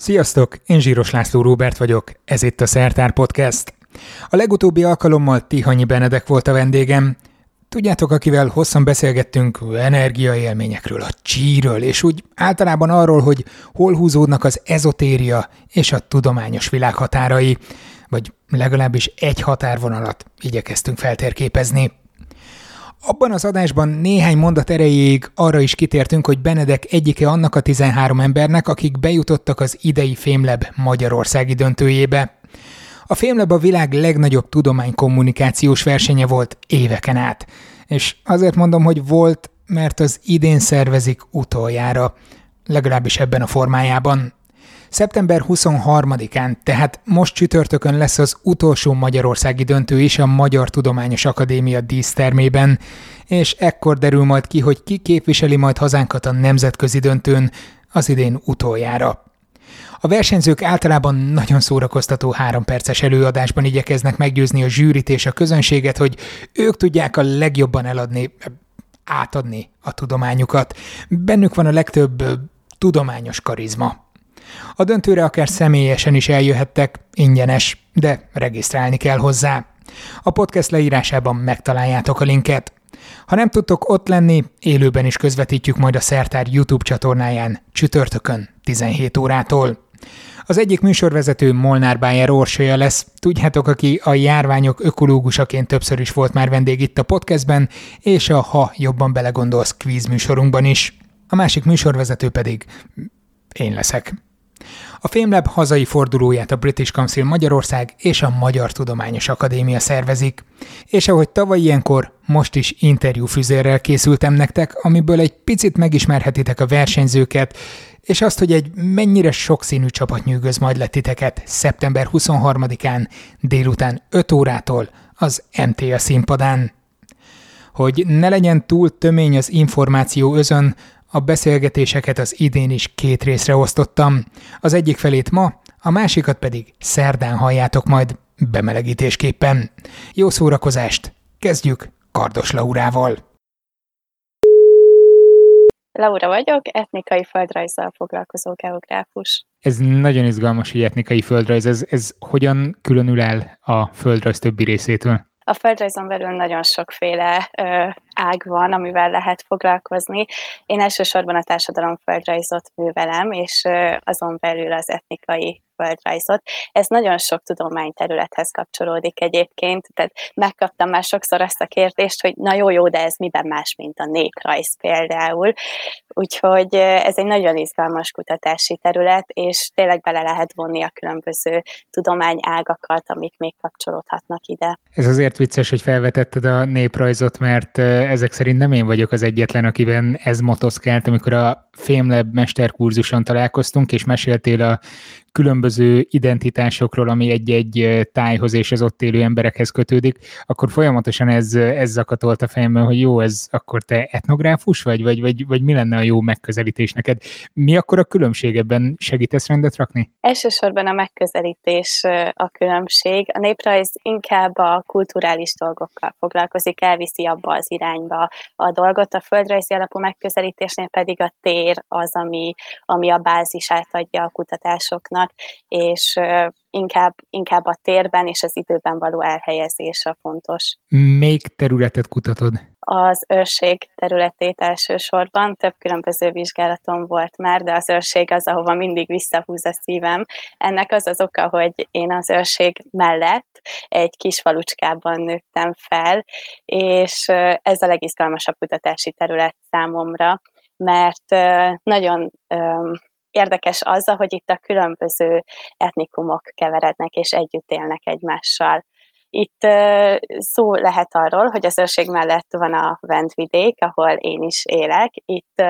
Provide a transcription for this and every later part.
Sziasztok, én Zsíros László Róbert vagyok, ez itt a Szertár Podcast. A legutóbbi alkalommal Tihanyi Benedek volt a vendégem. Tudjátok, akivel hosszan beszélgettünk energiaélményekről, a csíről, és úgy általában arról, hogy hol húzódnak az ezotéria és a tudományos világ határai, vagy legalábbis egy határvonalat igyekeztünk feltérképezni. Abban az adásban néhány mondat erejéig arra is kitértünk, hogy Benedek egyike annak a 13 embernek, akik bejutottak az idei Fémleb Magyarországi döntőjébe. A Fémleb a világ legnagyobb tudománykommunikációs versenye volt éveken át. És azért mondom, hogy volt, mert az idén szervezik utoljára, legalábbis ebben a formájában. Szeptember 23-án, tehát most csütörtökön lesz az utolsó magyarországi döntő is a Magyar Tudományos Akadémia dísztermében, és ekkor derül majd ki, hogy ki képviseli majd hazánkat a nemzetközi döntőn az idén utoljára. A versenyzők általában nagyon szórakoztató három perces előadásban igyekeznek meggyőzni a zsűrit és a közönséget, hogy ők tudják a legjobban eladni, átadni a tudományukat. Bennük van a legtöbb tudományos karizma. A döntőre akár személyesen is eljöhettek, ingyenes, de regisztrálni kell hozzá. A podcast leírásában megtaláljátok a linket. Ha nem tudtok ott lenni, élőben is közvetítjük majd a Szertár YouTube csatornáján csütörtökön 17 órától. Az egyik műsorvezető Molnár Bájer Orsolya lesz. Tudjátok, aki a járványok ökológusaként többször is volt már vendég itt a podcastben, és a Ha jobban belegondolsz kvíz műsorunkban is. A másik műsorvezető pedig én leszek. A Fémlab hazai fordulóját a British Council Magyarország és a Magyar Tudományos Akadémia szervezik. És ahogy tavaly ilyenkor, most is interjúfüzérrel készültem nektek, amiből egy picit megismerhetitek a versenyzőket, és azt, hogy egy mennyire sokszínű csapat nyűgöz majd lett titeket szeptember 23-án délután 5 órától az MTA színpadán. Hogy ne legyen túl tömény az információ özön, a beszélgetéseket az idén is két részre osztottam. Az egyik felét ma, a másikat pedig szerdán halljátok majd bemelegítésképpen. Jó szórakozást! Kezdjük Kardos Laurával! Laura vagyok, etnikai földrajzzal foglalkozó geográfus. Ez nagyon izgalmas, hogy etnikai földrajz. Ez, ez hogyan különül el a földrajz többi részétől? A földrajzon belül nagyon sokféle ö, ág van, amivel lehet foglalkozni. Én elsősorban a társadalom földrajzot művelem, és azon belül az etnikai földrajzot. Ez nagyon sok tudományterülethez kapcsolódik egyébként, tehát megkaptam már sokszor azt a kérdést, hogy na jó, jó, de ez miben más, mint a néprajz például. Úgyhogy ez egy nagyon izgalmas kutatási terület, és tényleg bele lehet vonni a különböző tudományágakat, amik még kapcsolódhatnak ide. Ez azért vicces, hogy felvetetted a néprajzot, mert ezek szerint nem én vagyok az egyetlen, akiben ez motoszkált, amikor a Fémlab mesterkurzuson találkoztunk, és meséltél a különböző identitásokról, ami egy-egy tájhoz és az ott élő emberekhez kötődik, akkor folyamatosan ez, ez zakatolt a fejemben, hogy jó, ez akkor te etnográfus vagy, vagy, vagy, vagy mi lenne a jó megközelítés neked? Mi akkor a különbség ebben? Segítesz rendet rakni? Elsősorban a megközelítés a különbség. A néprajz inkább a kulturális dolgokkal foglalkozik, elviszi abba az irányba a dolgot, a földrajzi alapú megközelítésnél pedig a tér az, ami, ami a bázisát adja a kutatásoknak, és inkább, inkább a térben és az időben való elhelyezés a fontos. Még területet kutatod? Az őrség területét elsősorban, több különböző vizsgálatom volt már, de az őrség az, ahova mindig visszahúz a szívem. Ennek az az oka, hogy én az őrség mellett egy kis falucskában nőttem fel, és ez a legizgalmasabb kutatási terület számomra, mert nagyon érdekes az, hogy itt a különböző etnikumok keverednek és együtt élnek egymással. Itt szó lehet arról, hogy az őrség mellett van a Vendvidék, ahol én is élek. Itt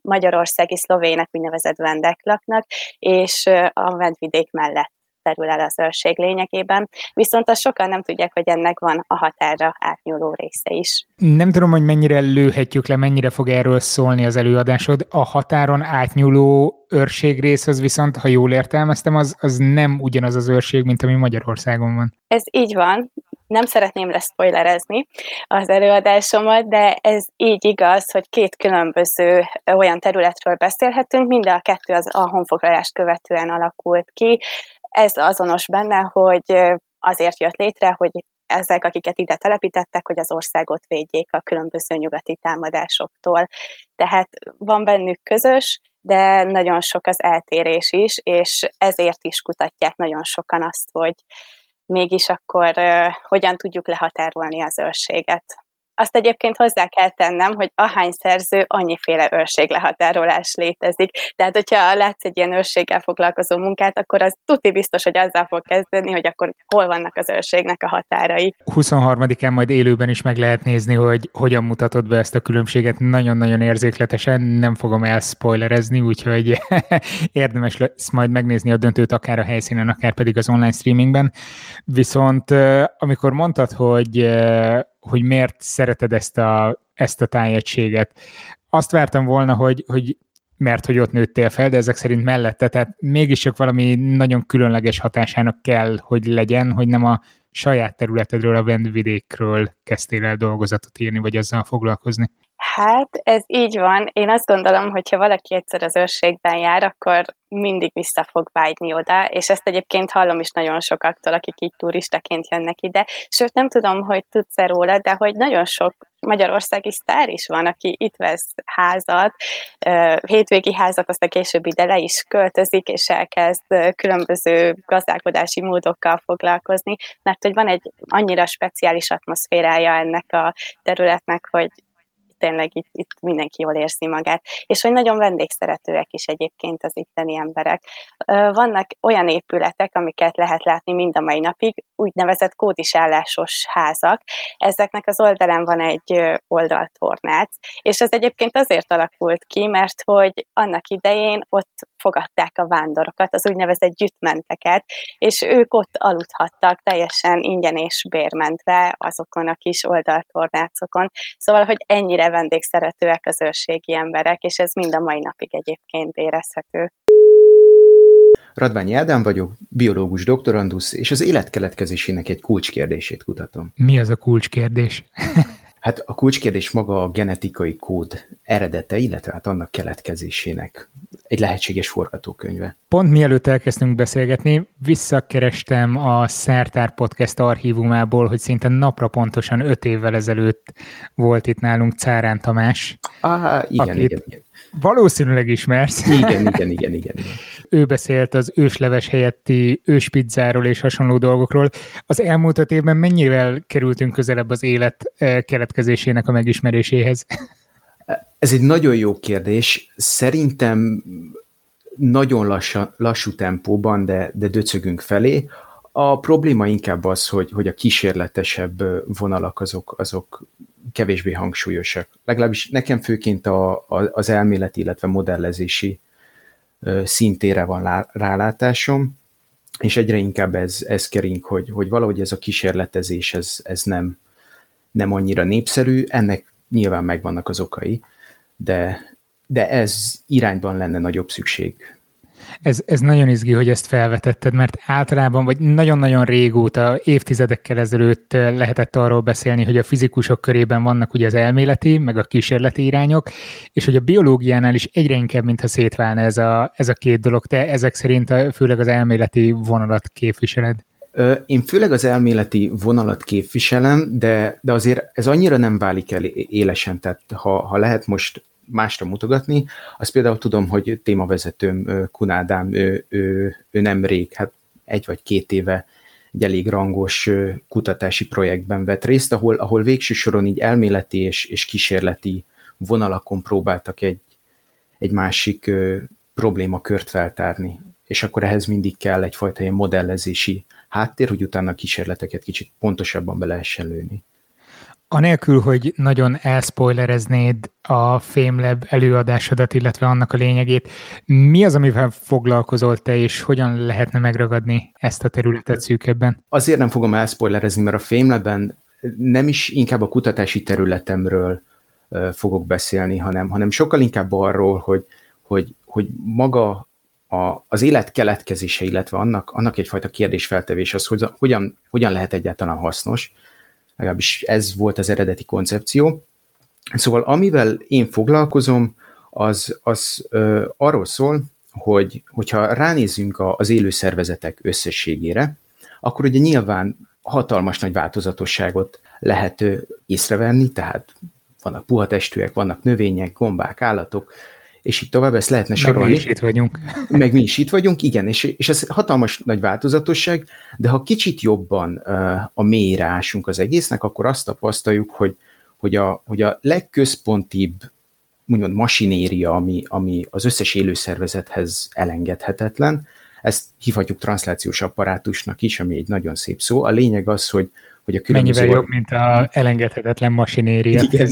magyarországi szlovének úgynevezett vendek laknak, és a Vendvidék mellett terül el az őrség lényegében, viszont azt sokan nem tudják, hogy ennek van a határra átnyúló része is. Nem tudom, hogy mennyire lőhetjük le, mennyire fog erről szólni az előadásod. A határon átnyúló őrség rész az viszont, ha jól értelmeztem, az, az nem ugyanaz az őrség, mint ami Magyarországon van. Ez így van. nem szeretném leszpoilerezni az előadásomat, de ez így igaz, hogy két különböző olyan területről beszélhetünk, mind a kettő az a honfoglalást követően alakult ki. Ez azonos benne, hogy azért jött létre, hogy ezek, akiket ide telepítettek, hogy az országot védjék a különböző nyugati támadásoktól. Tehát van bennük közös, de nagyon sok az eltérés is, és ezért is kutatják nagyon sokan azt, hogy mégis akkor hogyan tudjuk lehatárolni az őrséget. Azt egyébként hozzá kell tennem, hogy ahány szerző, annyiféle őrséglehatárolás létezik. Tehát, hogyha látsz egy ilyen őrséggel foglalkozó munkát, akkor az tuti biztos, hogy azzal fog kezdeni, hogy akkor hol vannak az őrségnek a határai. 23-án majd élőben is meg lehet nézni, hogy hogyan mutatod be ezt a különbséget. Nagyon-nagyon érzékletesen, nem fogom elspoilerezni, úgyhogy érdemes lesz majd megnézni a döntőt akár a helyszínen, akár pedig az online streamingben. Viszont amikor mondtad, hogy hogy miért szereted ezt a, ezt a tájegységet. Azt vártam volna, hogy, hogy mert hogy ott nőttél fel, de ezek szerint mellette, tehát mégis csak valami nagyon különleges hatásának kell, hogy legyen, hogy nem a saját területedről, a vendvidékről kezdtél el dolgozatot írni, vagy azzal foglalkozni. Hát, ez így van. Én azt gondolom, hogy ha valaki egyszer az őrségben jár, akkor mindig vissza fog vágyni oda, és ezt egyébként hallom is nagyon sokaktól, akik így turistaként jönnek ide. Sőt, nem tudom, hogy tudsz-e róla, de hogy nagyon sok magyarországi sztár is van, aki itt vesz házat, hétvégi házat, aztán később ide le is költözik, és elkezd különböző gazdálkodási módokkal foglalkozni, mert hogy van egy annyira speciális atmoszférája ennek a területnek, hogy tényleg itt, itt mindenki jól érzi magát. És hogy nagyon vendégszeretőek is egyébként az itteni emberek. Vannak olyan épületek, amiket lehet látni mind a mai napig, úgynevezett kódisállásos házak. Ezeknek az oldalán van egy oldaltornác, és ez egyébként azért alakult ki, mert hogy annak idején ott fogadták a vándorokat, az úgynevezett gyütmenteket, és ők ott aludhattak teljesen ingyen és bérmentve azokon a kis oldaltornácokon. Szóval, hogy ennyire vendégszeretőek az őrségi emberek, és ez mind a mai napig egyébként érezhető. Radványi Ádám vagyok, biológus doktorandusz, és az élet keletkezésének egy kulcskérdését kutatom. Mi az a kulcskérdés? Hát a kulcskérdés maga a genetikai kód eredete, illetve hát annak keletkezésének egy lehetséges forgatókönyve. Pont mielőtt elkezdtünk beszélgetni, visszakerestem a Szertár Podcast archívumából, hogy szinte napra pontosan öt évvel ezelőtt volt itt nálunk Cárán Tamás. Ah, igen, igen, igen. Valószínűleg ismersz. Igen, igen, igen, igen, igen. Ő beszélt az ősleves helyetti őspizzáról és hasonló dolgokról. Az elmúlt öt évben mennyivel kerültünk közelebb az élet eh, keletkezésének a megismeréséhez? Ez egy nagyon jó kérdés. Szerintem nagyon lassan, lassú tempóban, de, de döcögünk felé. A probléma inkább az, hogy, hogy a kísérletesebb vonalak azok, azok kevésbé hangsúlyosak. Legalábbis nekem főként a, a, az elméleti, illetve modellezési szintére van rálátásom, és egyre inkább ez, ez kering, hogy, hogy valahogy ez a kísérletezés, ez, ez nem, nem annyira népszerű, ennek nyilván megvannak az okai, de, de ez irányban lenne nagyobb szükség ez, ez nagyon izgi, hogy ezt felvetetted, mert általában, vagy nagyon-nagyon régóta, évtizedekkel ezelőtt lehetett arról beszélni, hogy a fizikusok körében vannak ugye az elméleti, meg a kísérleti irányok, és hogy a biológiánál is egyre inkább, mintha szétválna ez a, ez a két dolog. Te ezek szerint a, főleg az elméleti vonalat képviseled. Én főleg az elméleti vonalat képviselem, de, de azért ez annyira nem válik el élesen, tehát ha, ha lehet most másra mutogatni. Azt például tudom, hogy témavezetőm Kunádám, ő, ő, ő nemrég, hát egy vagy két éve egy elég rangos kutatási projektben vett részt, ahol, ahol végső soron így elméleti és, és kísérleti vonalakon próbáltak egy, egy másik ö, problémakört feltárni. És akkor ehhez mindig kell egyfajta ilyen modellezési háttér, hogy utána a kísérleteket kicsit pontosabban be lehessen lőni. Anélkül, hogy nagyon elspoilereznéd a FameLab előadásodat, illetve annak a lényegét, mi az, amivel foglalkozol te, és hogyan lehetne megragadni ezt a területet szűkebben? Azért nem fogom elspoilerezni, mert a FameLab-ben nem is inkább a kutatási területemről fogok beszélni, hanem, hanem sokkal inkább arról, hogy, hogy, hogy maga a, az élet keletkezése, illetve annak, annak egyfajta kérdésfeltevés az, hogy hogyan, hogyan lehet egyáltalán hasznos, legalábbis ez volt az eredeti koncepció. Szóval amivel én foglalkozom, az, az ö, arról szól, hogy hogyha ránézzünk az élő szervezetek összességére, akkor ugye nyilván hatalmas nagy változatosságot lehet észrevenni, tehát vannak puha testűek, vannak növények, gombák, állatok, és így tovább, ezt lehetne sorolni. Meg mi is itt vagyunk. Meg mi is itt vagyunk, igen, és, és ez hatalmas nagy változatosság, de ha kicsit jobban uh, a mélyre ásunk az egésznek, akkor azt tapasztaljuk, hogy, hogy, a, hogy a legközpontibb úgymond masinéria, ami, ami az összes élőszervezethez elengedhetetlen, ezt hívhatjuk transzlációs apparátusnak is, ami egy nagyon szép szó. A lényeg az, hogy, hogy a különböző... Mennyivel jobb, mint a elengedhetetlen masinéria. Igen.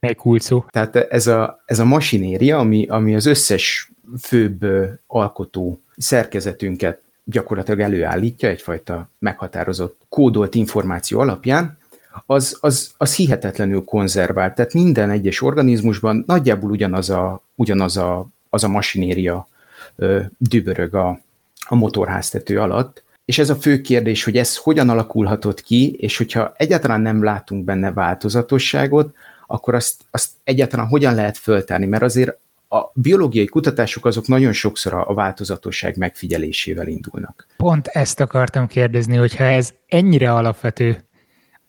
Egy szó. Tehát ez a, ez a masinéria, ami, ami az összes főbb alkotó szerkezetünket gyakorlatilag előállítja egyfajta meghatározott, kódolt információ alapján, az, az, az hihetetlenül konzervált. Tehát minden egyes organizmusban nagyjából ugyanaz a, ugyanaz a, az a masinéria ö, dübörög a, a motorháztető alatt, és ez a fő kérdés, hogy ez hogyan alakulhatott ki, és hogyha egyáltalán nem látunk benne változatosságot, akkor azt, azt egyáltalán hogyan lehet föltárni, mert azért a biológiai kutatások azok nagyon sokszor a változatosság megfigyelésével indulnak. Pont ezt akartam kérdezni, hogyha ez ennyire alapvető,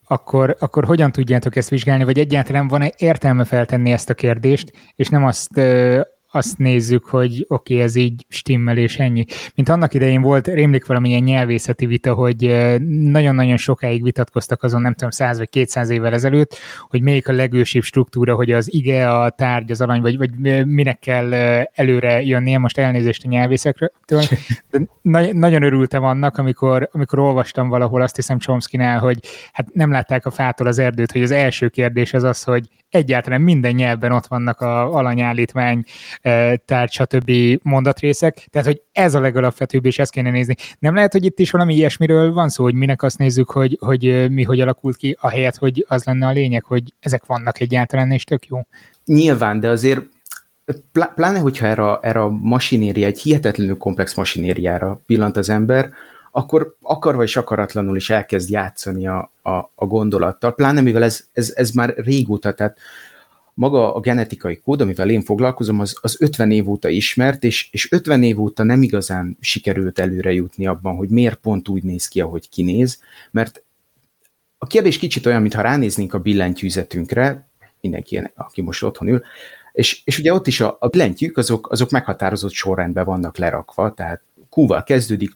akkor, akkor hogyan tudjátok ezt vizsgálni, vagy egyáltalán van-e értelme feltenni ezt a kérdést, és nem azt azt nézzük, hogy oké, okay, ez így stimmel, és ennyi. Mint annak idején volt, rémlik valamilyen nyelvészeti vita, hogy nagyon-nagyon sokáig vitatkoztak azon, nem tudom, száz vagy kétszáz évvel ezelőtt, hogy melyik a legősibb struktúra, hogy az ige, a tárgy, az alany, vagy, vagy minek kell előre jönnie, most elnézést a nyelvészektől, de na- nagyon örültem annak, amikor, amikor olvastam valahol, azt hiszem Chomsky-nál, hogy hát nem látták a fától az erdőt, hogy az első kérdés az az, hogy egyáltalán minden nyelvben ott vannak a alanyállítmány, tárgy, stb. mondatrészek, tehát hogy ez a legalapvetőbb, és ezt kéne nézni. Nem lehet, hogy itt is valami ilyesmiről van szó, hogy minek azt nézzük, hogy, hogy e, mi hogy alakult ki, ahelyett, hogy az lenne a lényeg, hogy ezek vannak egyáltalán, és tök jó. Nyilván, de azért pláne, hogyha erre, erre a masinéria, egy hihetetlenül komplex masinériára pillant az ember, akkor akarva és akaratlanul is elkezd játszani a, a, a gondolattal, pláne mivel ez, ez, ez már régóta, tehát maga a genetikai kód, amivel én foglalkozom, az, az 50 év óta ismert, és, és 50 év óta nem igazán sikerült előre jutni abban, hogy miért pont úgy néz ki, ahogy kinéz, mert a kérdés kicsit olyan, mintha ránéznénk a billentyűzetünkre, mindenki, aki most otthon ül, és, és ugye ott is a, a billentyűk, azok, azok meghatározott sorrendben vannak lerakva, tehát Q-val kezdődik,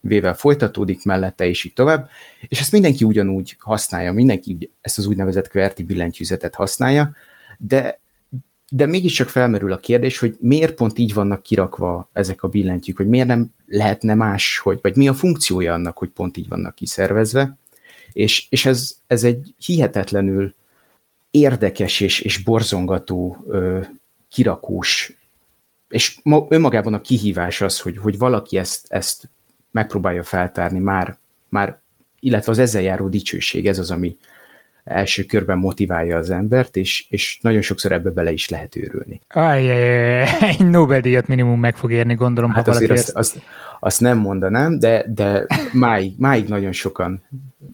W-vel folytatódik mellette, és így tovább, és ezt mindenki ugyanúgy használja, mindenki ezt az úgynevezett QWERTY billentyűzetet használja, de, de mégiscsak felmerül a kérdés, hogy miért pont így vannak kirakva ezek a billentyűk, hogy miért nem lehetne más, hogy, vagy mi a funkciója annak, hogy pont így vannak kiszervezve, és, és ez, ez egy hihetetlenül érdekes és, és borzongató ö, kirakós és önmagában a kihívás az, hogy, hogy valaki ezt, ezt megpróbálja feltárni már, már, illetve az ezzel járó dicsőség, ez az, ami első körben motiválja az embert, és, és nagyon sokszor ebbe bele is lehet őrülni. Ajjaj, egy Nobel-díjat minimum meg fog érni, gondolom, hát ha azért azt, azt, azt nem mondanám, de, de máig, máig nagyon sokan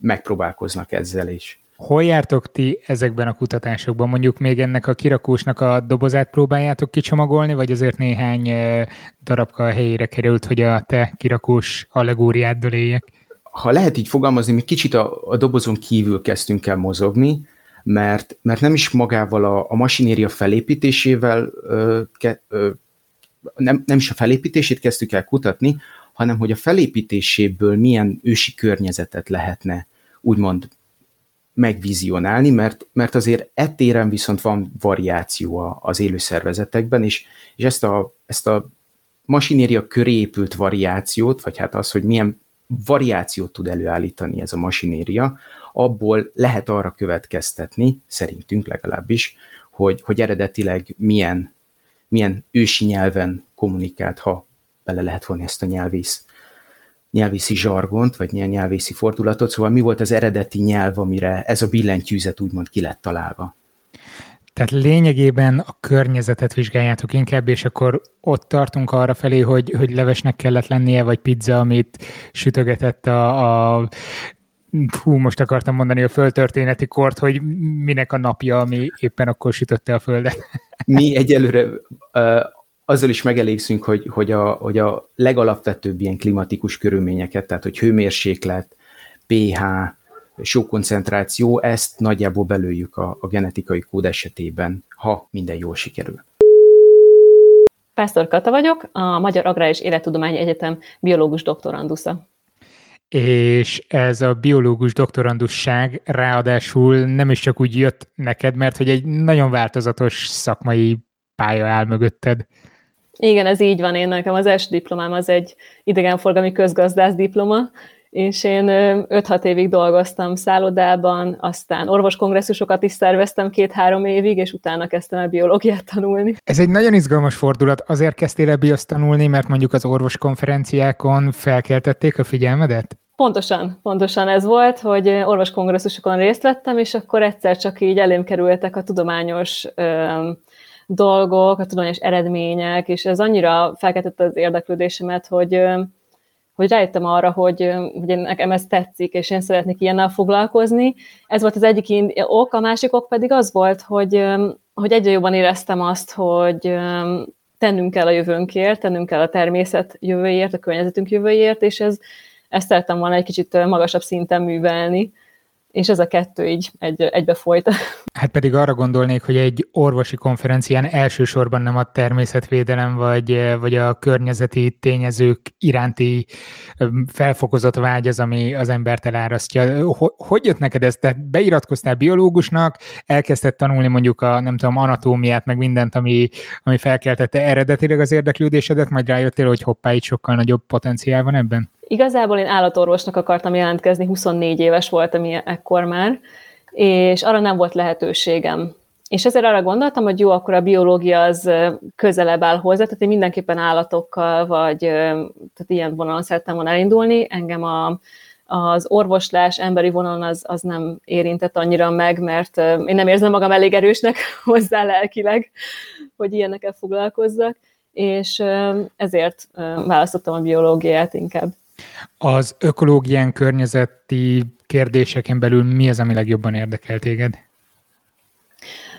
megpróbálkoznak ezzel is. Hol jártok ti ezekben a kutatásokban? Mondjuk még ennek a kirakósnak a dobozát próbáljátok kicsomagolni, vagy azért néhány darabka a helyére került, hogy a te kirakós allegóriáddal éljek? Ha lehet így fogalmazni, mi kicsit a, a dobozon kívül kezdtünk el mozogni, mert, mert nem is magával a, a masinéria felépítésével, ö, ke, ö, nem, nem is a felépítését kezdtük el kutatni, hanem hogy a felépítéséből milyen ősi környezetet lehetne úgymond megvizionálni, mert, mert azért ettéren viszont van variáció az élő szervezetekben, és, és ezt a, ezt a masinéria köré épült variációt, vagy hát az, hogy milyen variációt tud előállítani ez a masinéria, abból lehet arra következtetni, szerintünk legalábbis, hogy, hogy eredetileg milyen, milyen ősi nyelven kommunikált, ha bele lehet vonni ezt a nyelvész nyelvészi zsargont, vagy ilyen nyelvészi fordulatot, szóval mi volt az eredeti nyelv, amire ez a billentyűzet úgymond ki lett találva? Tehát lényegében a környezetet vizsgáljátok inkább, és akkor ott tartunk arra felé, hogy, hogy levesnek kellett lennie, vagy pizza, amit sütögetett a, a hú, most akartam mondani a földtörténeti kort, hogy minek a napja, ami éppen akkor sütötte a földet. Mi egyelőre uh, azzal is megelégszünk, hogy, hogy, a, hogy a legalapvetőbb ilyen klimatikus körülményeket, tehát hogy hőmérséklet, pH, sókoncentráció, ezt nagyjából belőjük a, a genetikai kód esetében, ha minden jól sikerül. Pásztor Kata vagyok, a Magyar Agrár és Élettudományi Egyetem biológus doktorandusza. És ez a biológus doktorandusság ráadásul nem is csak úgy jött neked, mert hogy egy nagyon változatos szakmai pálya áll mögötted. Igen, ez így van. Én nekem az első diplomám az egy idegenforgalmi közgazdász diploma, és én 5-6 évig dolgoztam szállodában, aztán orvoskongresszusokat is szerveztem két-három évig, és utána kezdtem el biológiát tanulni. Ez egy nagyon izgalmas fordulat. Azért kezdtél el bioszt tanulni, mert mondjuk az orvoskonferenciákon felkeltették a figyelmedet? Pontosan, pontosan ez volt, hogy orvoskongresszusokon részt vettem, és akkor egyszer csak így elém kerültek a tudományos ö, dolgok, a tudományos eredmények, és ez annyira felkeltette az érdeklődésemet, hogy ö, hogy rájöttem arra, hogy, hogy nekem ez tetszik, és én szeretnék ilyennel foglalkozni. Ez volt az egyik ok, a másik ok pedig az volt, hogy, hogy egyre jobban éreztem azt, hogy tennünk kell a jövőnkért, tennünk kell a természet jövőjért, a környezetünk jövőjért, és ez, ezt szerettem volna egy kicsit magasabb szinten művelni és ez a kettő így egy, egybe folyt. Hát pedig arra gondolnék, hogy egy orvosi konferencián elsősorban nem a természetvédelem vagy, vagy a környezeti tényezők iránti felfokozott vágy az, ami az embert elárasztja. Hogy jött neked ez? Te beiratkoztál biológusnak, elkezdted tanulni mondjuk a, nem tudom, anatómiát, meg mindent, ami, ami felkeltette eredetileg az érdeklődésedet, majd rájöttél, hogy hoppá, itt sokkal nagyobb potenciál van ebben? Igazából én állatorvosnak akartam jelentkezni, 24 éves voltam ekkor már, és arra nem volt lehetőségem. És ezért arra gondoltam, hogy jó, akkor a biológia az közelebb áll hozzá, tehát én mindenképpen állatokkal, vagy tehát ilyen vonalon szerettem volna elindulni. Engem a, az orvoslás emberi vonalon az, az nem érintett annyira meg, mert én nem érzem magam elég erősnek hozzá lelkileg, hogy ilyenekkel foglalkozzak, és ezért választottam a biológiát inkább. Az ökológián környezeti kérdéseken belül mi az, ami legjobban érdekel téged?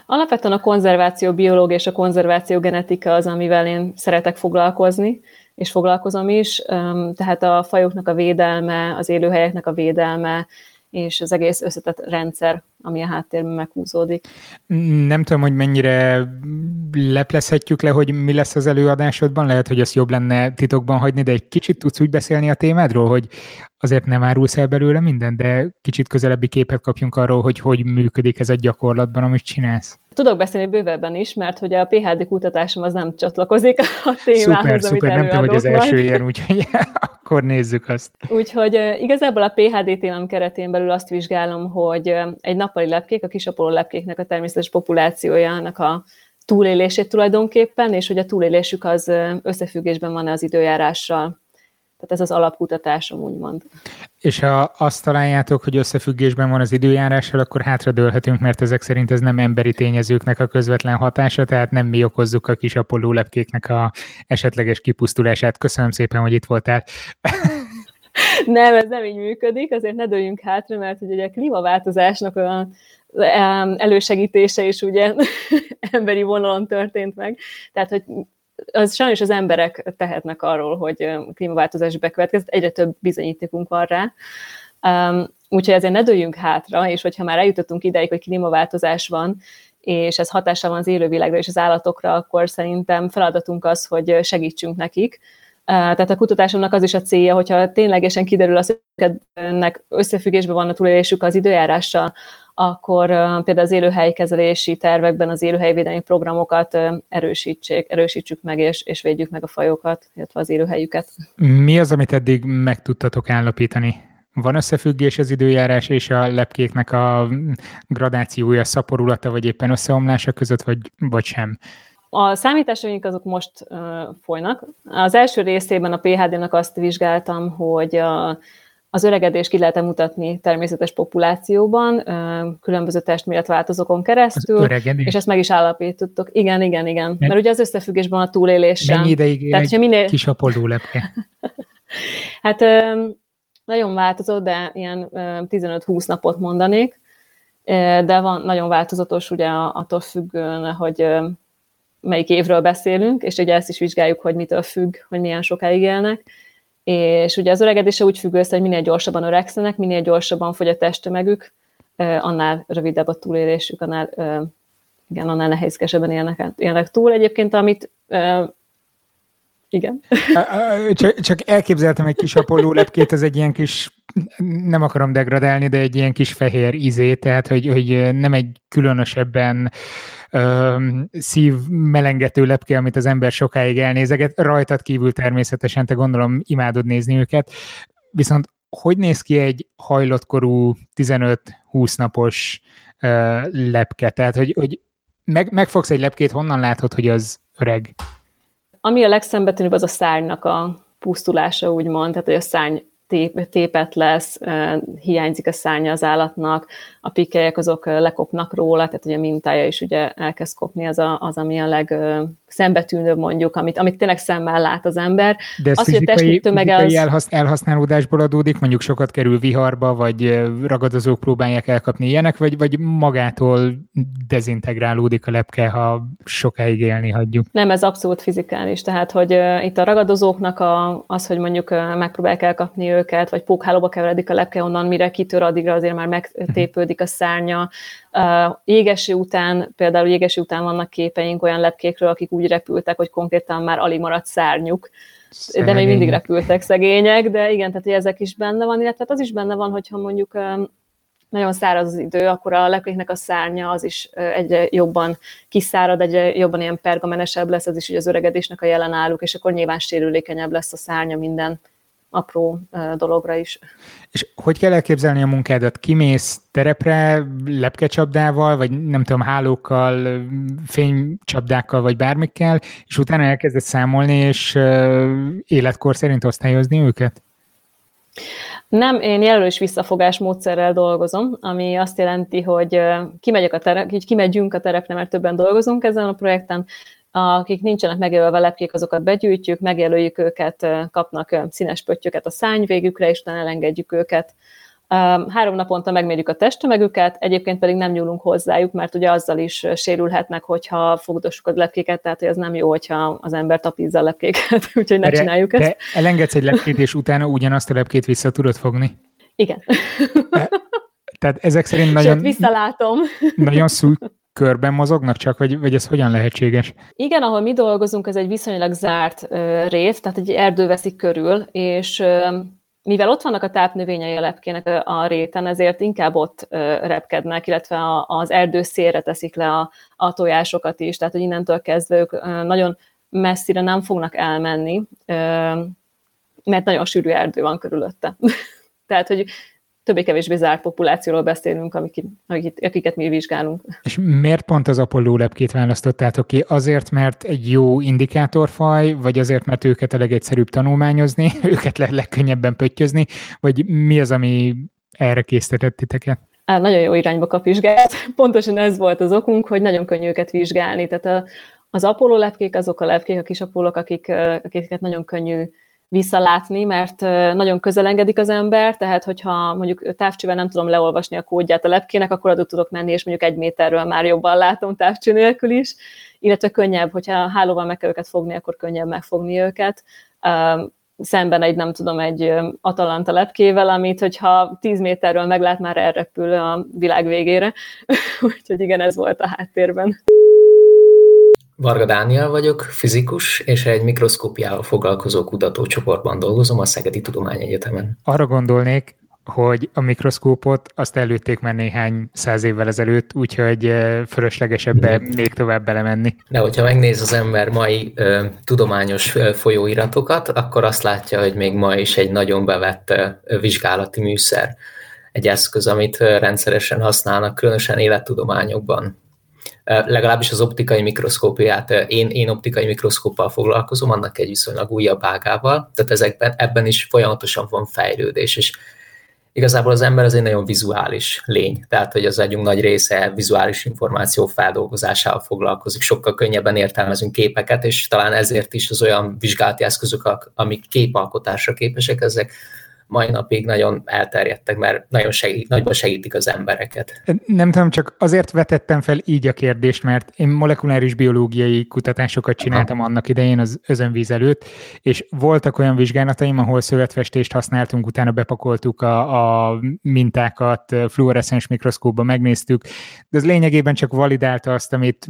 Alapvetően a konzerváció biológia és a konzerváció genetika az, amivel én szeretek foglalkozni, és foglalkozom is. Tehát a fajoknak a védelme, az élőhelyeknek a védelme, és az egész összetett rendszer, ami a háttérben meghúzódik. Nem tudom, hogy mennyire leplezhetjük le, hogy mi lesz az előadásodban, lehet, hogy ezt jobb lenne titokban hagyni, de egy kicsit tudsz úgy beszélni a témádról, hogy azért nem árulsz el belőle minden, de kicsit közelebbi képet kapjunk arról, hogy hogy működik ez a gyakorlatban, amit csinálsz. Tudok beszélni bővebben is, mert hogy a PHD kutatásom az nem csatlakozik a témához, szuper, szuper, nem tudom, hogy az első ilyen, úgyhogy akkor nézzük azt. Úgyhogy igazából a PHD témám keretén belül azt vizsgálom, hogy egy nappali lepkék, a kisapoló lepkéknek a természetes populációjának a túlélését tulajdonképpen, és hogy a túlélésük az összefüggésben van az időjárással. Tehát ez az alapkutatásom, úgymond. És ha azt találjátok, hogy összefüggésben van az időjárással, akkor hátradőlhetünk, mert ezek szerint ez nem emberi tényezőknek a közvetlen hatása, tehát nem mi okozzuk a kis apoló lepkéknek a esetleges kipusztulását. Köszönöm szépen, hogy itt voltál. nem, ez nem így működik, azért ne dőljünk hátra, mert ugye a klímaváltozásnak a elősegítése is ugye emberi vonalon történt meg. Tehát, hogy az sajnos az emberek tehetnek arról, hogy klímaváltozás bekövetkezett, egyre több bizonyítékunk van rá. Um, úgyhogy ezért ne dőljünk hátra, és hogyha már eljutottunk ideig, hogy klímaváltozás van, és ez hatással van az élővilágra és az állatokra, akkor szerintem feladatunk az, hogy segítsünk nekik. Tehát a kutatásomnak az is a célja, hogyha ténylegesen kiderül az, hogy ennek összefüggésben van a túlélésük az időjárással, akkor például az élőhelykezelési tervekben az élőhelyvédelmi programokat erősítsék, erősítsük meg, és, és védjük meg a fajokat, illetve az élőhelyüket. Mi az, amit eddig meg tudtatok állapítani? Van összefüggés az időjárás és a lepkéknek a gradációja, szaporulata, vagy éppen összeomlása között, vagy, vagy sem? A számításaink azok most uh, folynak. Az első részében a PHD-nak azt vizsgáltam, hogy a, Az öregedés ki lehet mutatni természetes populációban, különböző testméretváltozókon keresztül, és ezt meg is állapítottuk. Igen, igen, igen. Mert ugye az összefüggésben a túléléssel. Mennyi ideig él egy minél... kis lepke? hát nagyon változott, de ilyen 15-20 napot mondanék, de van nagyon változatos, ugye attól függően, hogy melyik évről beszélünk, és ugye ezt is vizsgáljuk, hogy mitől függ, hogy milyen sokáig élnek. És ugye az öregedése úgy függ össze, hogy minél gyorsabban öregszenek, minél gyorsabban fogy a testtömegük, annál rövidebb a túlélésük, annál, igen, annál nehézkesebben élnek, élnek túl. Egyébként, amit igen. Csak, elképzeltem egy kis Apollo lepkét, ez egy ilyen kis, nem akarom degradálni, de egy ilyen kis fehér izé, tehát hogy, hogy nem egy különösebben szív melengető lepke, amit az ember sokáig elnézeget, rajtad kívül természetesen, te gondolom imádod nézni őket, viszont hogy néz ki egy hajlottkorú 15-20 napos lepke? Tehát, hogy, hogy meg, megfogsz egy lepkét, honnan látod, hogy az öreg? Ami a legszembetűnőbb, az a szárnynak a pusztulása, úgymond, tehát hogy a szárny tép, tépet lesz, hiányzik a szárnya az állatnak, a pikelyek azok lekopnak róla, tehát ugye a mintája is ugye elkezd kopni, az, a, az ami a legszembetűnőbb mondjuk, amit, amit tényleg szemmel lát az ember. De ez az, fizikai, hogy a fizikai az... elhasználódásból adódik, mondjuk sokat kerül viharba, vagy ragadozók próbálják elkapni ilyenek, vagy, vagy magától dezintegrálódik a lepke, ha sokáig élni hagyjuk? Nem, ez abszolút fizikális, tehát hogy itt a ragadozóknak a, az, hogy mondjuk megpróbálják elkapni őket, vagy pókhálóba keveredik a lepke onnan, mire kitör, addigra azért már megtépődik a szárnya. Jégeső után, például jégeső után vannak képeink olyan lepkékről, akik úgy repültek, hogy konkrétan már alig maradt szárnyuk. Szegény. De még mindig repültek szegények, de igen, tehát ezek is benne van, illetve az is benne van, hogyha mondjuk nagyon száraz az idő, akkor a lepkéknek a szárnya az is egyre jobban kiszárad, egyre jobban ilyen pergamenesebb lesz, ez is ugye az öregedésnek a jelenálluk, és akkor nyilván sérülékenyebb lesz a szárnya minden apró dologra is. És hogy kell elképzelni a munkádat? Kimész terepre, lepkecsapdával, vagy nem tudom, hálókkal, fénycsapdákkal, vagy bármikkel, és utána elkezded számolni, és életkor szerint osztályozni őket? Nem, én jelölős visszafogás módszerrel dolgozom, ami azt jelenti, hogy kimegyek a terep, így kimegyünk a terepre, mert többen dolgozunk ezen a projekten, akik nincsenek megjelölve lepkék, azokat begyűjtjük, megjelöljük őket, kapnak színes pöttyöket a szány végükre, és utána elengedjük őket. Három naponta megmérjük a testtömegüket, egyébként pedig nem nyúlunk hozzájuk, mert ugye azzal is sérülhetnek, hogyha fogdossuk a lepkéket, tehát hogy az nem jó, hogyha az ember tapízza a lepkéket, úgyhogy ne csináljuk ezt. De elengedsz egy lepkét, és utána ugyanazt a lepkét vissza tudod fogni? Igen. Tehát ezek szerint nagyon... Sőt, visszalátom. Nagyon szűk körben mozognak csak, vagy, vagy ez hogyan lehetséges? Igen, ahol mi dolgozunk, ez egy viszonylag zárt uh, rész, tehát egy erdő veszik körül, és uh, mivel ott vannak a tápnövényei a lepkének a, réten, ezért inkább ott repkednek, illetve a, az erdő szélre teszik le a, a tojásokat is, tehát hogy innentől kezdve ők nagyon messzire nem fognak elmenni, mert nagyon sűrű erdő van körülötte. tehát, hogy többé-kevésbé zárt populációról beszélünk, amiket, akiket mi vizsgálunk. És miért pont az Apollo lepkét választottátok ki? Azért, mert egy jó indikátorfaj, vagy azért, mert őket a legegyszerűbb tanulmányozni, őket le legkönnyebben pöttyözni, vagy mi az, ami erre késztetett titeket? Á, nagyon jó irányba kap vizsgát. Pontosan ez volt az okunk, hogy nagyon könnyű őket vizsgálni. Tehát a, az Apollo lepkék azok a lepkék, a kis apolok, akik, akiket nagyon könnyű visszalátni, mert nagyon közel engedik az ember, tehát hogyha mondjuk távcsővel nem tudom leolvasni a kódját a lepkének, akkor adott tudok menni, és mondjuk egy méterről már jobban látom távcső nélkül is, illetve könnyebb, hogyha hálóval meg kell őket fogni, akkor könnyebb megfogni őket. Szemben egy, nem tudom, egy Atalanta lepkével, amit, hogyha 10 méterről meglát, már elrepül a világ végére. Úgyhogy igen, ez volt a háttérben. Varga Dániel vagyok, fizikus, és egy mikroszkópiával foglalkozó kutatócsoportban dolgozom a Szegedi Tudományegyetemen. Arra gondolnék, hogy a mikroszkópot azt előtték már néhány száz évvel ezelőtt, úgyhogy fölöslegesebb még tovább belemenni. De hogyha megnéz az ember mai ö, tudományos folyóiratokat, akkor azt látja, hogy még ma is egy nagyon bevett ö, vizsgálati műszer. Egy eszköz, amit rendszeresen használnak, különösen élettudományokban legalábbis az optikai mikroszkópiát, én, én optikai mikroszkóppal foglalkozom, annak egy viszonylag újabb ágával, tehát ezekben, ebben is folyamatosan van fejlődés, és igazából az ember az egy nagyon vizuális lény, tehát hogy az agyunk nagy része vizuális információ feldolgozásával foglalkozik, sokkal könnyebben értelmezünk képeket, és talán ezért is az olyan vizsgálati eszközök, amik képalkotásra képesek, ezek mai napig nagyon elterjedtek, mert nagyon segít, nagyban segítik az embereket. Nem tudom, csak azért vetettem fel így a kérdést, mert én molekuláris biológiai kutatásokat csináltam Aha. annak idején az özönvíz előtt, és voltak olyan vizsgálataim, ahol szövetfestést használtunk, utána bepakoltuk a, a mintákat, fluoreszens mikroszkóba megnéztük, de ez lényegében csak validálta azt, amit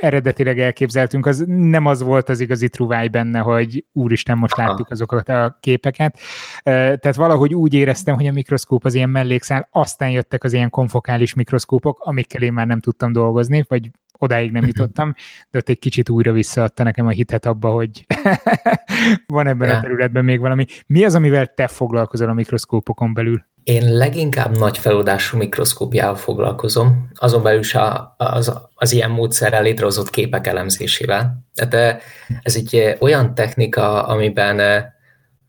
eredetileg elképzeltünk, az nem az volt az igazi truváj benne, hogy úristen, most láttuk azokat a képeket. Tehát valahogy úgy éreztem, hogy a mikroszkóp az ilyen mellékszál, aztán jöttek az ilyen konfokális mikroszkópok, amikkel én már nem tudtam dolgozni, vagy odáig nem jutottam, de ott egy kicsit újra visszaadta nekem a hitet abba, hogy van ebben ja. a területben még valami. Mi az, amivel te foglalkozol a mikroszkópokon belül? Én leginkább nagy feloldású mikroszkópiával foglalkozom, azon belül is az, az ilyen módszerrel létrehozott képek elemzésével. Tehát ez egy olyan technika, amiben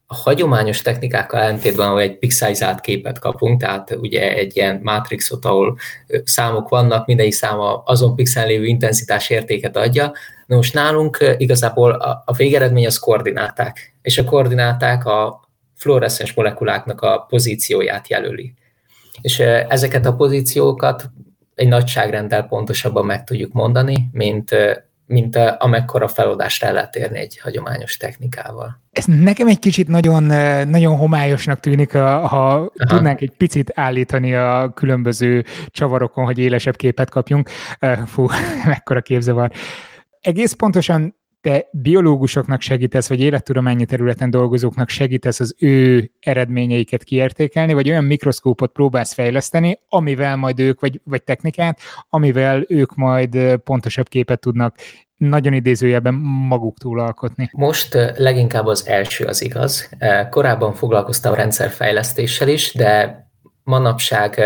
a hagyományos technikákkal ellentétben, ahol egy pixelizált képet kapunk, tehát ugye egy ilyen matrixot, ahol számok vannak, mindegyik száma azon pixel lévő intenzitás értéket adja. Na most nálunk igazából a, a végeredmény az koordináták, és a koordináták a fluoreszens molekuláknak a pozícióját jelöli. És ezeket a pozíciókat egy nagyságrenddel pontosabban meg tudjuk mondani, mint mint amekkora feloldást el lehet érni egy hagyományos technikával. Ez nekem egy kicsit nagyon, nagyon homályosnak tűnik, ha Aha. tudnánk egy picit állítani a különböző csavarokon, hogy élesebb képet kapjunk. Fú, mekkora képzavar. Egész pontosan te biológusoknak segítesz, vagy élettudományi területen dolgozóknak segítesz az ő eredményeiket kiértékelni, vagy olyan mikroszkópot próbálsz fejleszteni, amivel majd ők, vagy, vagy technikát, amivel ők majd pontosabb képet tudnak nagyon idézőjelben maguktól alkotni. Most leginkább az első az igaz. Korábban foglalkoztam rendszerfejlesztéssel is, de manapság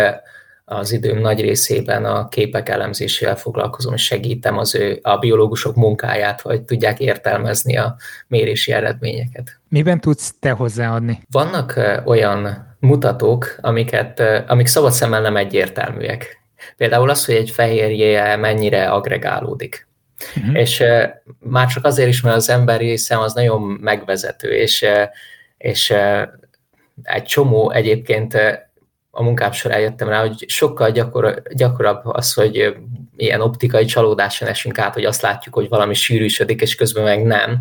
az időm nagy részében a képek elemzésével foglalkozom, és segítem az ő, a biológusok munkáját, hogy tudják értelmezni a mérési eredményeket. Miben tudsz te hozzáadni? Vannak olyan mutatók, amiket, amik szabad szemmel nem egyértelműek. Például az, hogy egy fehérje mennyire agregálódik. Uh-huh. És már csak azért is, mert az emberi szem az nagyon megvezető, és, és egy csomó egyébként a munkám során jöttem rá, hogy sokkal gyakor, gyakorabb az, hogy ilyen optikai csalódáson esünk át, hogy azt látjuk, hogy valami sűrűsödik, és közben meg nem.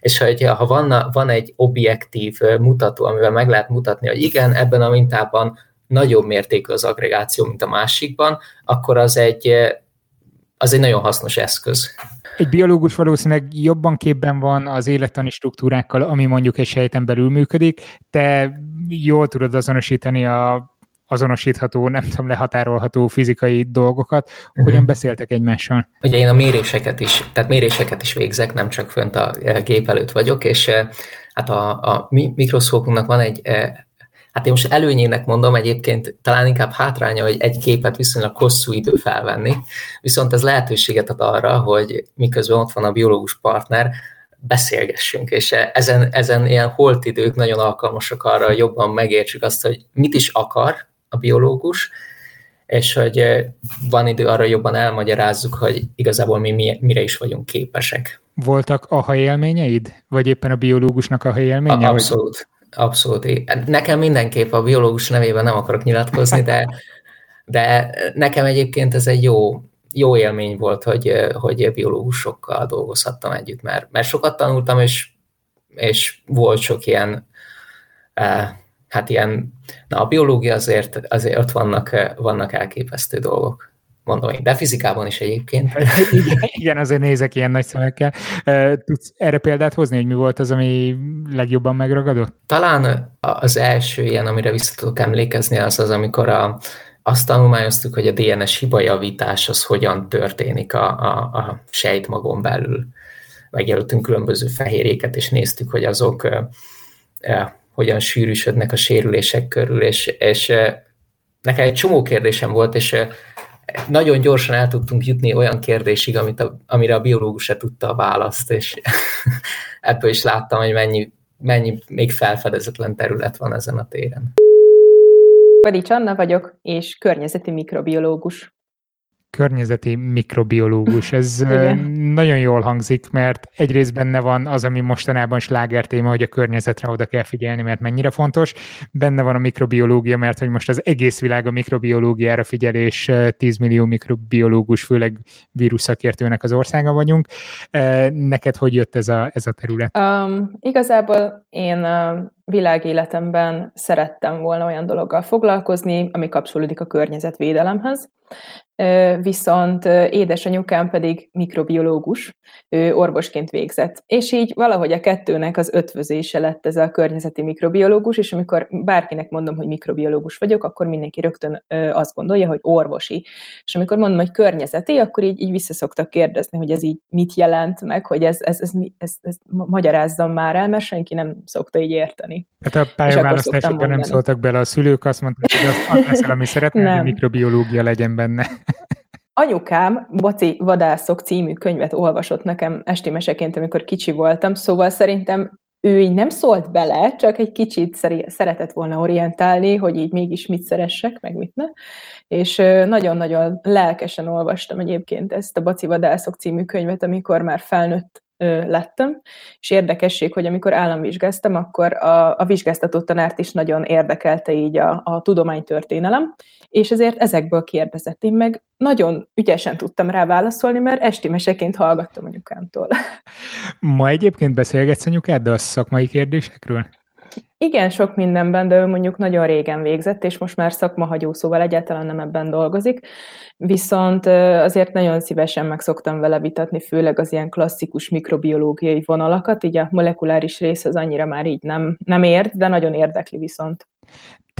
És hogy ha van, van egy objektív mutató, amivel meg lehet mutatni, hogy igen, ebben a mintában nagyobb mértékű az agregáció, mint a másikban, akkor az egy, az egy nagyon hasznos eszköz. Egy biológus valószínűleg jobban képben van az élettani struktúrákkal, ami mondjuk egy sejten belül működik. Te jól tudod azonosítani a azonosítható, nem tudom, lehatárolható fizikai dolgokat, uh-huh. hogyan beszéltek egymással? Ugye én a méréseket is, tehát méréseket is végzek, nem csak fönt a e, gép előtt vagyok, és e, hát a, a mikroszkópunknak van egy e, Hát én most előnyének mondom egyébként, talán inkább hátránya, hogy egy képet viszonylag hosszú idő felvenni, viszont ez lehetőséget ad arra, hogy miközben ott van a biológus partner, beszélgessünk, és ezen, ezen ilyen holt idők nagyon alkalmasak arra, hogy jobban megértsük azt, hogy mit is akar, a biológus, és hogy eh, van idő arra jobban elmagyarázzuk, hogy igazából mi mire is vagyunk képesek. Voltak a élményeid? Vagy éppen a biológusnak a élménye? Abszolút. Abszolút. Nekem mindenképp a biológus nevében nem akarok nyilatkozni, de, de nekem egyébként ez egy jó, jó élmény volt, hogy, eh, hogy biológusokkal dolgozhattam együtt, mert, mert sokat tanultam, és, és volt sok ilyen eh, hát ilyen, na a biológia azért, azért ott vannak, vannak elképesztő dolgok mondom én, de fizikában is egyébként. igen, igen, azért nézek ilyen nagy szemekkel. Tudsz erre példát hozni, hogy mi volt az, ami legjobban megragadott? Talán az első ilyen, amire vissza tudok emlékezni, az az, amikor a, azt tanulmányoztuk, hogy a DNS hibajavítás az hogyan történik a, a, a sejtmagon belül. Megjelöltünk különböző fehérjéket, és néztük, hogy azok hogyan sűrűsödnek a sérülések körül, és, és nekem egy csomó kérdésem volt, és nagyon gyorsan el tudtunk jutni olyan kérdésig, amit a, amire a biológus se tudta a választ, és ebből is láttam, hogy mennyi, mennyi még felfedezetlen terület van ezen a téren. Vadics Anna vagyok, és környezeti mikrobiológus környezeti mikrobiológus. Ez Igen. nagyon jól hangzik, mert egyrészt benne van az, ami mostanában sláger téma, hogy a környezetre oda kell figyelni, mert mennyire fontos. Benne van a mikrobiológia, mert hogy most az egész világ a mikrobiológiára figyel, és 10 millió mikrobiológus, főleg vírusszakértőnek az országa vagyunk. Neked hogy jött ez a, ez a terület? Um, igazából én világéletemben szerettem volna olyan dologgal foglalkozni, ami kapcsolódik a környezetvédelemhez, viszont édesanyukám pedig mikrobiológus, ő orvosként végzett. És így valahogy a kettőnek az ötvözése lett ez a környezeti mikrobiológus, és amikor bárkinek mondom, hogy mikrobiológus vagyok, akkor mindenki rögtön azt gondolja, hogy orvosi. És amikor mondom, hogy környezeti, akkor így, így visszaszoktak kérdezni, hogy ez így mit jelent meg, hogy ez, ez, ez, ez, ez, ez magyarázzam már el, mert senki nem szokta így érteni. Hát a pályaválasztásokban nem szóltak bele a szülők, azt mondták, hogy azt leszel, ami szeretnél, hogy mikrobiológia legyen benne. Anyukám Baci Vadászok című könyvet olvasott nekem esti meseként, amikor kicsi voltam, szóval szerintem ő így nem szólt bele, csak egy kicsit szeretett volna orientálni, hogy így mégis mit szeressek, meg mit ne. És nagyon-nagyon lelkesen olvastam egyébként ezt a Baci Vadászok című könyvet, amikor már felnőtt lettem, és érdekesség, hogy amikor államvizsgáztam, akkor a, a vizsgáztató tanárt is nagyon érdekelte így a, a tudománytörténelem, és ezért ezekből kérdezett. Én meg nagyon ügyesen tudtam rá válaszolni, mert esti meseként hallgattam anyukámtól. Ma egyébként beszélgetsz anyukáddal a szakmai kérdésekről? Igen, sok mindenben, de ő mondjuk nagyon régen végzett, és most már szakmahagyó, szóval egyáltalán nem ebben dolgozik. Viszont azért nagyon szívesen meg szoktam vele vitatni, főleg az ilyen klasszikus mikrobiológiai vonalakat, így a molekuláris rész az annyira már így nem, nem ért, de nagyon érdekli viszont.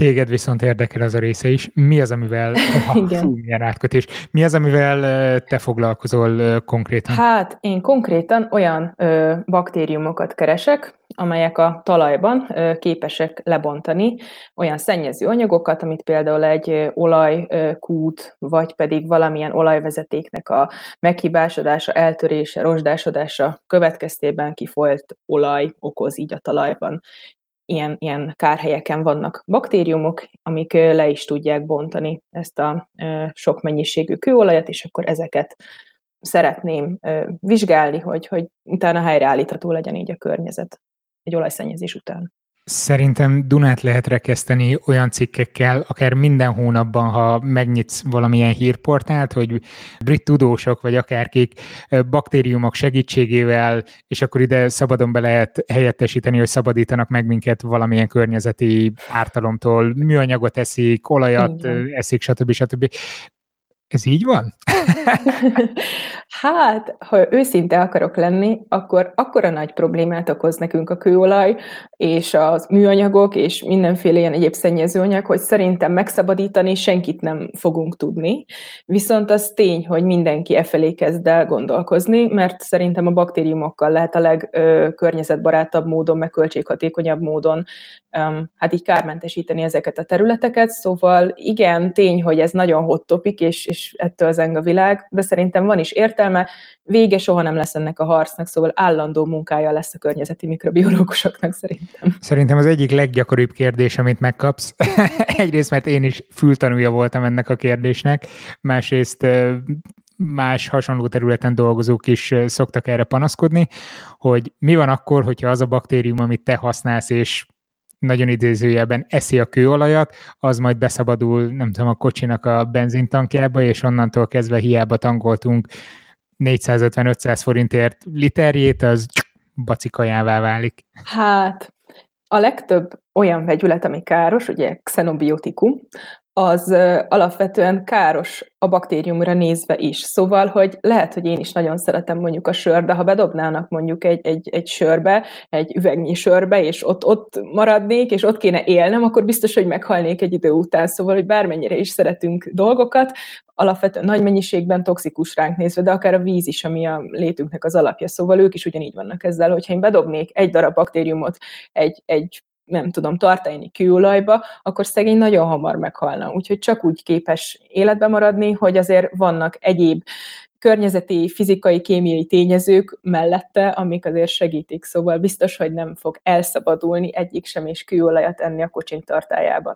Téged viszont érdekel az a része is. Mi az, amivel. Fú, milyen átkötés, mi az, amivel te foglalkozol konkrétan? Hát én konkrétan olyan ö, baktériumokat keresek, amelyek a talajban ö, képesek lebontani olyan szennyező anyagokat, amit például egy olajkút, vagy pedig valamilyen olajvezetéknek a meghibásodása, eltörése, rozsdásodása következtében kifolyt olaj okoz így a talajban ilyen, ilyen kárhelyeken vannak baktériumok, amik le is tudják bontani ezt a sok mennyiségű kőolajat, és akkor ezeket szeretném vizsgálni, hogy, hogy utána helyreállítható legyen így a környezet egy olajszennyezés után. Szerintem Dunát lehet rekeszteni olyan cikkekkel, akár minden hónapban, ha megnyitsz valamilyen hírportált, hogy brit tudósok, vagy akárkik baktériumok segítségével, és akkor ide szabadon be lehet helyettesíteni, hogy szabadítanak meg minket valamilyen környezeti ártalomtól, műanyagot eszik, olajat Igen. eszik, stb. stb. Ez így van? hát, ha őszinte akarok lenni, akkor akkora nagy problémát okoz nekünk a kőolaj, és az műanyagok, és mindenféle ilyen egyéb szennyezőanyag, hogy szerintem megszabadítani senkit nem fogunk tudni. Viszont az tény, hogy mindenki e felé kezd el gondolkozni, mert szerintem a baktériumokkal lehet a legkörnyezetbarátabb módon, meg költséghatékonyabb módon hát így kármentesíteni ezeket a területeket. Szóval igen, tény, hogy ez nagyon hot topic, és, és ettől zeng a világ, de szerintem van is értelme, vége soha nem lesz ennek a harcnak, szóval állandó munkája lesz a környezeti mikrobiológusoknak szerintem. Szerintem az egyik leggyakoribb kérdés, amit megkapsz, egyrészt, mert én is fültanúja voltam ennek a kérdésnek, másrészt más hasonló területen dolgozók is szoktak erre panaszkodni, hogy mi van akkor, hogyha az a baktérium, amit te használsz, és nagyon idézőjelben eszi a kőolajat, az majd beszabadul, nem tudom, a kocsinak a benzintankjába, és onnantól kezdve hiába tankoltunk 450-500 forintért literjét, az bacikajává válik. Hát, a legtöbb olyan vegyület, ami káros, ugye xenobiotikum, az alapvetően káros a baktériumra nézve is. Szóval, hogy lehet, hogy én is nagyon szeretem mondjuk a sör, de ha bedobnának mondjuk egy, egy, egy sörbe, egy üvegnyi sörbe, és ott, ott maradnék, és ott kéne élnem, akkor biztos, hogy meghalnék egy idő után. Szóval, hogy bármennyire is szeretünk dolgokat, alapvetően nagy mennyiségben toxikus ránk nézve, de akár a víz is, ami a létünknek az alapja. Szóval ők is ugyanígy vannak ezzel, hogyha én bedobnék egy darab baktériumot egy, egy nem tudom, tartani kőolajba, akkor szegény nagyon hamar meghalna. Úgyhogy csak úgy képes életbe maradni, hogy azért vannak egyéb környezeti, fizikai, kémiai tényezők mellette, amik azért segítik, szóval biztos, hogy nem fog elszabadulni egyik sem és kőolajat enni a kocsink tartájában.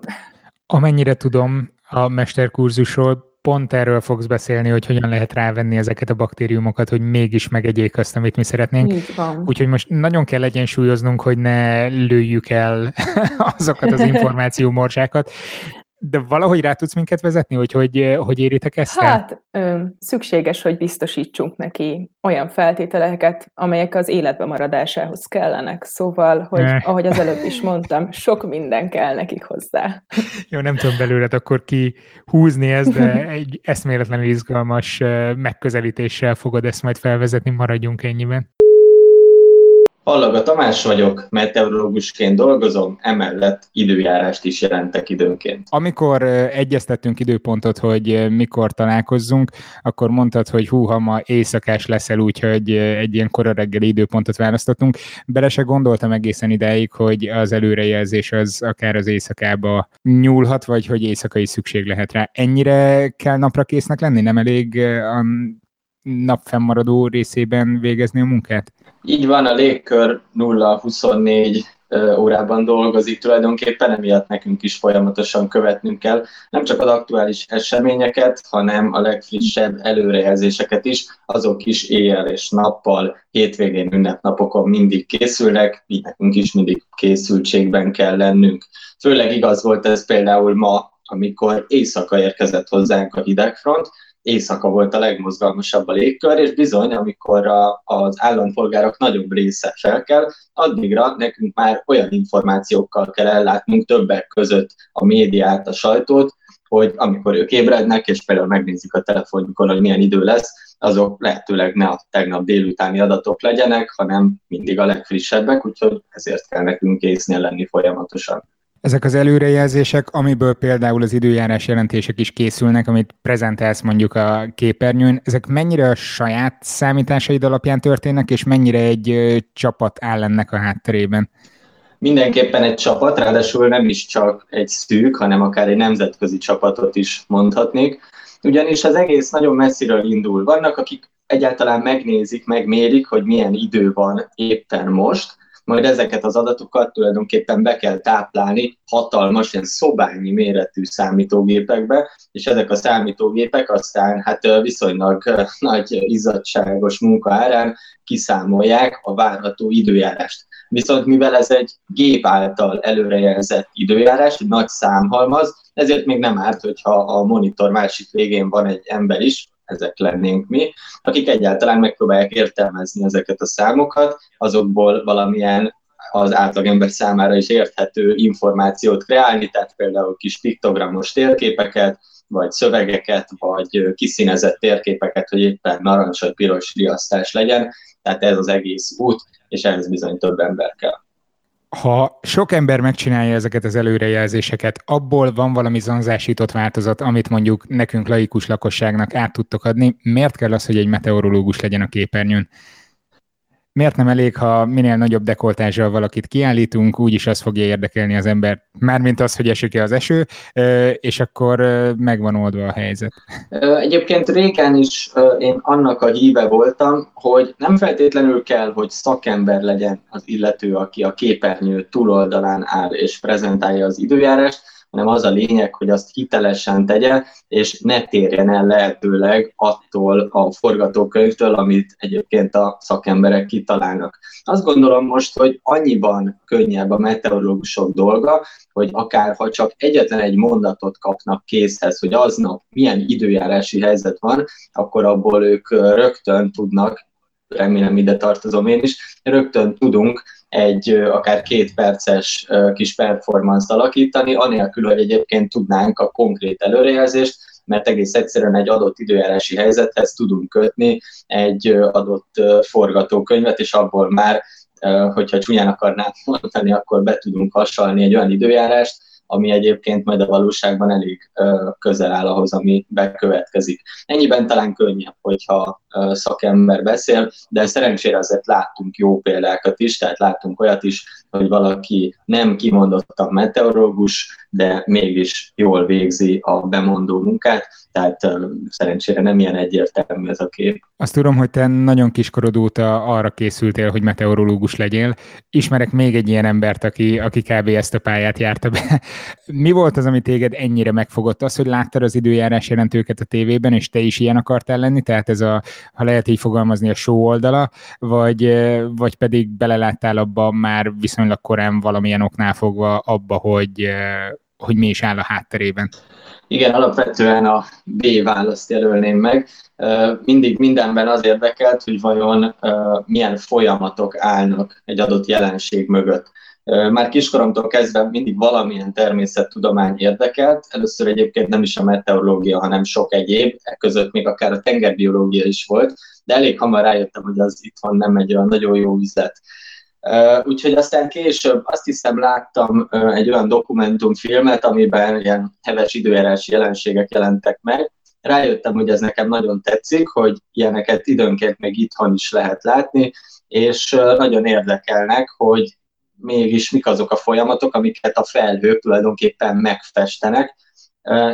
Amennyire tudom a mesterkurzusról, pont erről fogsz beszélni, hogy hogyan lehet rávenni ezeket a baktériumokat, hogy mégis megegyék azt, amit mi szeretnénk. Úgyhogy most nagyon kell egyensúlyoznunk, hogy ne lőjük el azokat az információmorzsákat, de valahogy rá tudsz minket vezetni, hogy hogy, hogy éritek ezt Hát ö, szükséges, hogy biztosítsunk neki olyan feltételeket, amelyek az életbe maradásához kellenek. Szóval, hogy ne. ahogy az előbb is mondtam, sok minden kell nekik hozzá. Jó, nem tudom belőled akkor ki húzni ezt, de egy eszméletlenül izgalmas megközelítéssel fogod ezt majd felvezetni, maradjunk ennyiben. Allaga Tamás vagyok, meteorológusként dolgozom, emellett időjárást is jelentek időnként. Amikor egyeztettünk időpontot, hogy mikor találkozzunk, akkor mondtad, hogy húha, ma éjszakás leszel, úgyhogy egy ilyen kora reggeli időpontot választottunk. Bele se gondoltam egészen ideig, hogy az előrejelzés az akár az éjszakába nyúlhat, vagy hogy éjszakai szükség lehet rá. Ennyire kell napra késznek lenni? Nem elég a nap fennmaradó részében végezni a munkát? Így van, a légkör 0-24 órában dolgozik, tulajdonképpen emiatt nekünk is folyamatosan követnünk kell nem csak az aktuális eseményeket, hanem a legfrissebb előrejelzéseket is, azok is éjjel és nappal, hétvégén, ünnepnapokon mindig készülnek, így nekünk is mindig készültségben kell lennünk. Főleg igaz volt ez például ma, amikor éjszaka érkezett hozzánk a hidegfront, éjszaka volt a legmozgalmasabb a légkör, és bizony, amikor a, az állampolgárok nagyobb része felkel, addigra nekünk már olyan információkkal kell ellátnunk többek között a médiát, a sajtót, hogy amikor ők ébrednek, és például megnézik a telefonjukon, hogy milyen idő lesz, azok lehetőleg ne a tegnap délutáni adatok legyenek, hanem mindig a legfrissebbek, úgyhogy ezért kell nekünk késznél lenni folyamatosan. Ezek az előrejelzések, amiből például az időjárás jelentések is készülnek, amit prezentálsz mondjuk a képernyőn, ezek mennyire a saját számításaid alapján történnek, és mennyire egy csapat áll ennek a hátterében? Mindenképpen egy csapat, ráadásul nem is csak egy szűk, hanem akár egy nemzetközi csapatot is mondhatnék, ugyanis az egész nagyon messziről indul. Vannak, akik egyáltalán megnézik, megmérik, hogy milyen idő van éppen most, majd ezeket az adatokat tulajdonképpen be kell táplálni hatalmas, ilyen szobányi méretű számítógépekbe, és ezek a számítógépek aztán hát viszonylag nagy izzadságos munka árán kiszámolják a várható időjárást. Viszont mivel ez egy gép által előrejelzett időjárás, egy nagy számhalmaz, ezért még nem árt, hogyha a monitor másik végén van egy ember is, ezek lennénk mi, akik egyáltalán megpróbálják értelmezni ezeket a számokat, azokból valamilyen az átlagember számára is érthető információt kreálni, tehát például kis piktogramos térképeket, vagy szövegeket, vagy kiszínezett térképeket, hogy éppen narancs vagy piros riasztás legyen. Tehát ez az egész út, és ehhez bizony több ember kell ha sok ember megcsinálja ezeket az előrejelzéseket, abból van valami zanzásított változat, amit mondjuk nekünk laikus lakosságnak át tudtok adni, miért kell az, hogy egy meteorológus legyen a képernyőn? Miért nem elég, ha minél nagyobb dekoltással valakit kiállítunk, úgyis az fogja érdekelni az ember, mármint az, hogy esik-e az eső, és akkor megvan oldva a helyzet. Egyébként régen is én annak a híve voltam, hogy nem feltétlenül kell, hogy szakember legyen az illető, aki a képernyő túloldalán áll és prezentálja az időjárást, hanem az a lényeg, hogy azt hitelesen tegye, és ne térjen el lehetőleg attól a forgatókönyvtől, amit egyébként a szakemberek kitalálnak. Azt gondolom most, hogy annyiban könnyebb a meteorológusok dolga, hogy akár ha csak egyetlen egy mondatot kapnak készhez, hogy aznap milyen időjárási helyzet van, akkor abból ők rögtön tudnak remélem ide tartozom én is, rögtön tudunk egy akár két perces kis performance alakítani, anélkül, hogy egyébként tudnánk a konkrét előrejelzést, mert egész egyszerűen egy adott időjárási helyzethez tudunk kötni egy adott forgatókönyvet, és abból már, hogyha csúnyán akarnám mondani, akkor be tudunk hasalni egy olyan időjárást, ami egyébként majd a valóságban elég közel áll ahhoz, ami bekövetkezik. Ennyiben talán könnyebb, hogyha szakember beszél, de szerencsére azért láttunk jó példákat is, tehát láttunk olyat is, hogy valaki nem kimondottan meteorológus, de mégis jól végzi a bemondó munkát, tehát szerencsére nem ilyen egyértelmű ez a kép. Azt tudom, hogy te nagyon kiskorod óta arra készültél, hogy meteorológus legyél. Ismerek még egy ilyen embert, aki, aki kb. ezt a pályát járta be. Mi volt az, ami téged ennyire megfogott? Az, hogy láttad az időjárás jelentőket a tévében, és te is ilyen akartál lenni? Tehát ez a, ha lehet így fogalmazni, a show oldala, vagy, vagy pedig beleláttál abba már viszonylag korán valamilyen oknál fogva abba, hogy, hogy mi is áll a hátterében? Igen, alapvetően a B választ jelölném meg. Mindig mindenben az érdekelt, hogy vajon milyen folyamatok állnak egy adott jelenség mögött. Már kiskoromtól kezdve mindig valamilyen természettudomány érdekelt. Először egyébként nem is a meteorológia, hanem sok egyéb, e között még akár a tengerbiológia is volt, de elég hamar rájöttem, hogy az itthon nem egy olyan nagyon jó üzlet. Úgyhogy aztán később azt hiszem láttam egy olyan dokumentumfilmet, amiben ilyen heves időjárási jelenségek jelentek meg. Rájöttem, hogy ez nekem nagyon tetszik, hogy ilyeneket időnként még itthon is lehet látni, és nagyon érdekelnek, hogy mégis mik azok a folyamatok, amiket a felhők tulajdonképpen megfestenek,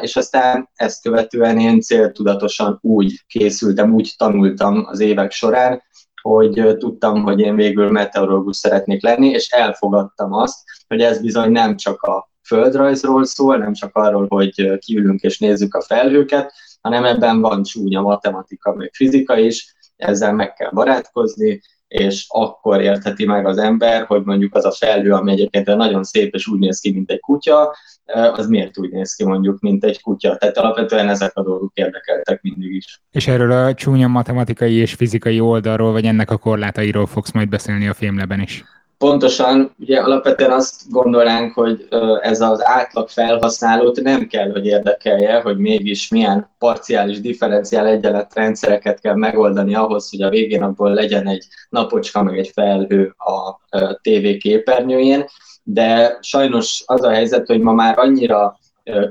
és aztán ezt követően én céltudatosan úgy készültem, úgy tanultam az évek során, hogy tudtam, hogy én végül meteorológus szeretnék lenni, és elfogadtam azt, hogy ez bizony nem csak a földrajzról szól, nem csak arról, hogy kiülünk és nézzük a felhőket, hanem ebben van csúnya matematika, meg fizika is, ezzel meg kell barátkozni, és akkor értheti meg az ember, hogy mondjuk az a felhő, ami egyébként nagyon szép és úgy néz ki, mint egy kutya, az miért úgy néz ki mondjuk, mint egy kutya. Tehát alapvetően ezek a dolgok érdekeltek mindig is. És erről a csúnya matematikai és fizikai oldalról, vagy ennek a korlátairól fogsz majd beszélni a filmleben is. Pontosan, ugye alapvetően azt gondolnánk, hogy ez az átlag felhasználót nem kell, hogy érdekelje, hogy mégis milyen parciális differenciál egyenletrendszereket kell megoldani ahhoz, hogy a végén abból legyen egy napocska, meg egy felhő a TV képernyőjén, de sajnos az a helyzet, hogy ma már annyira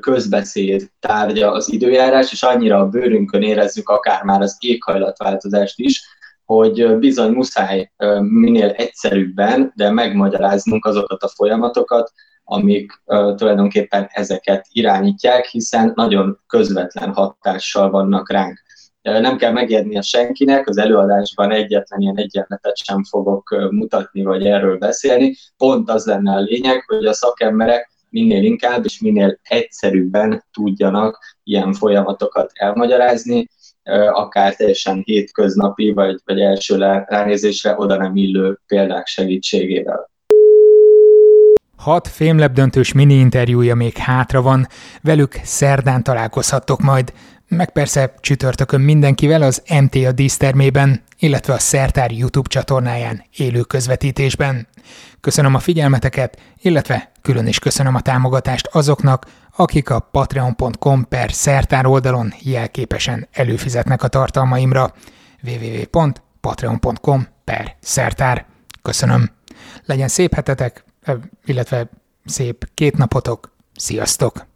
közbeszéd tárgya az időjárás, és annyira a bőrünkön érezzük akár már az éghajlatváltozást is, hogy bizony muszáj minél egyszerűbben, de megmagyaráznunk azokat a folyamatokat, amik tulajdonképpen ezeket irányítják, hiszen nagyon közvetlen hatással vannak ránk. Nem kell a senkinek, az előadásban egyetlen ilyen egyenletet sem fogok mutatni, vagy erről beszélni. Pont az lenne a lényeg, hogy a szakemberek minél inkább és minél egyszerűbben tudjanak ilyen folyamatokat elmagyarázni, akár teljesen hétköznapi, vagy, vagy első ránézésre oda nem illő példák segítségével. Hat fémlebdöntős mini interjúja még hátra van, velük szerdán találkozhattok majd, meg persze csütörtökön mindenkivel az MTA dísztermében, illetve a Szertár YouTube csatornáján élő közvetítésben. Köszönöm a figyelmeteket, illetve külön is köszönöm a támogatást azoknak, akik a patreon.com per szertár oldalon jelképesen előfizetnek a tartalmaimra. www.patreon.com per szertár. Köszönöm. Legyen szép hetetek, illetve szép két napotok. Sziasztok!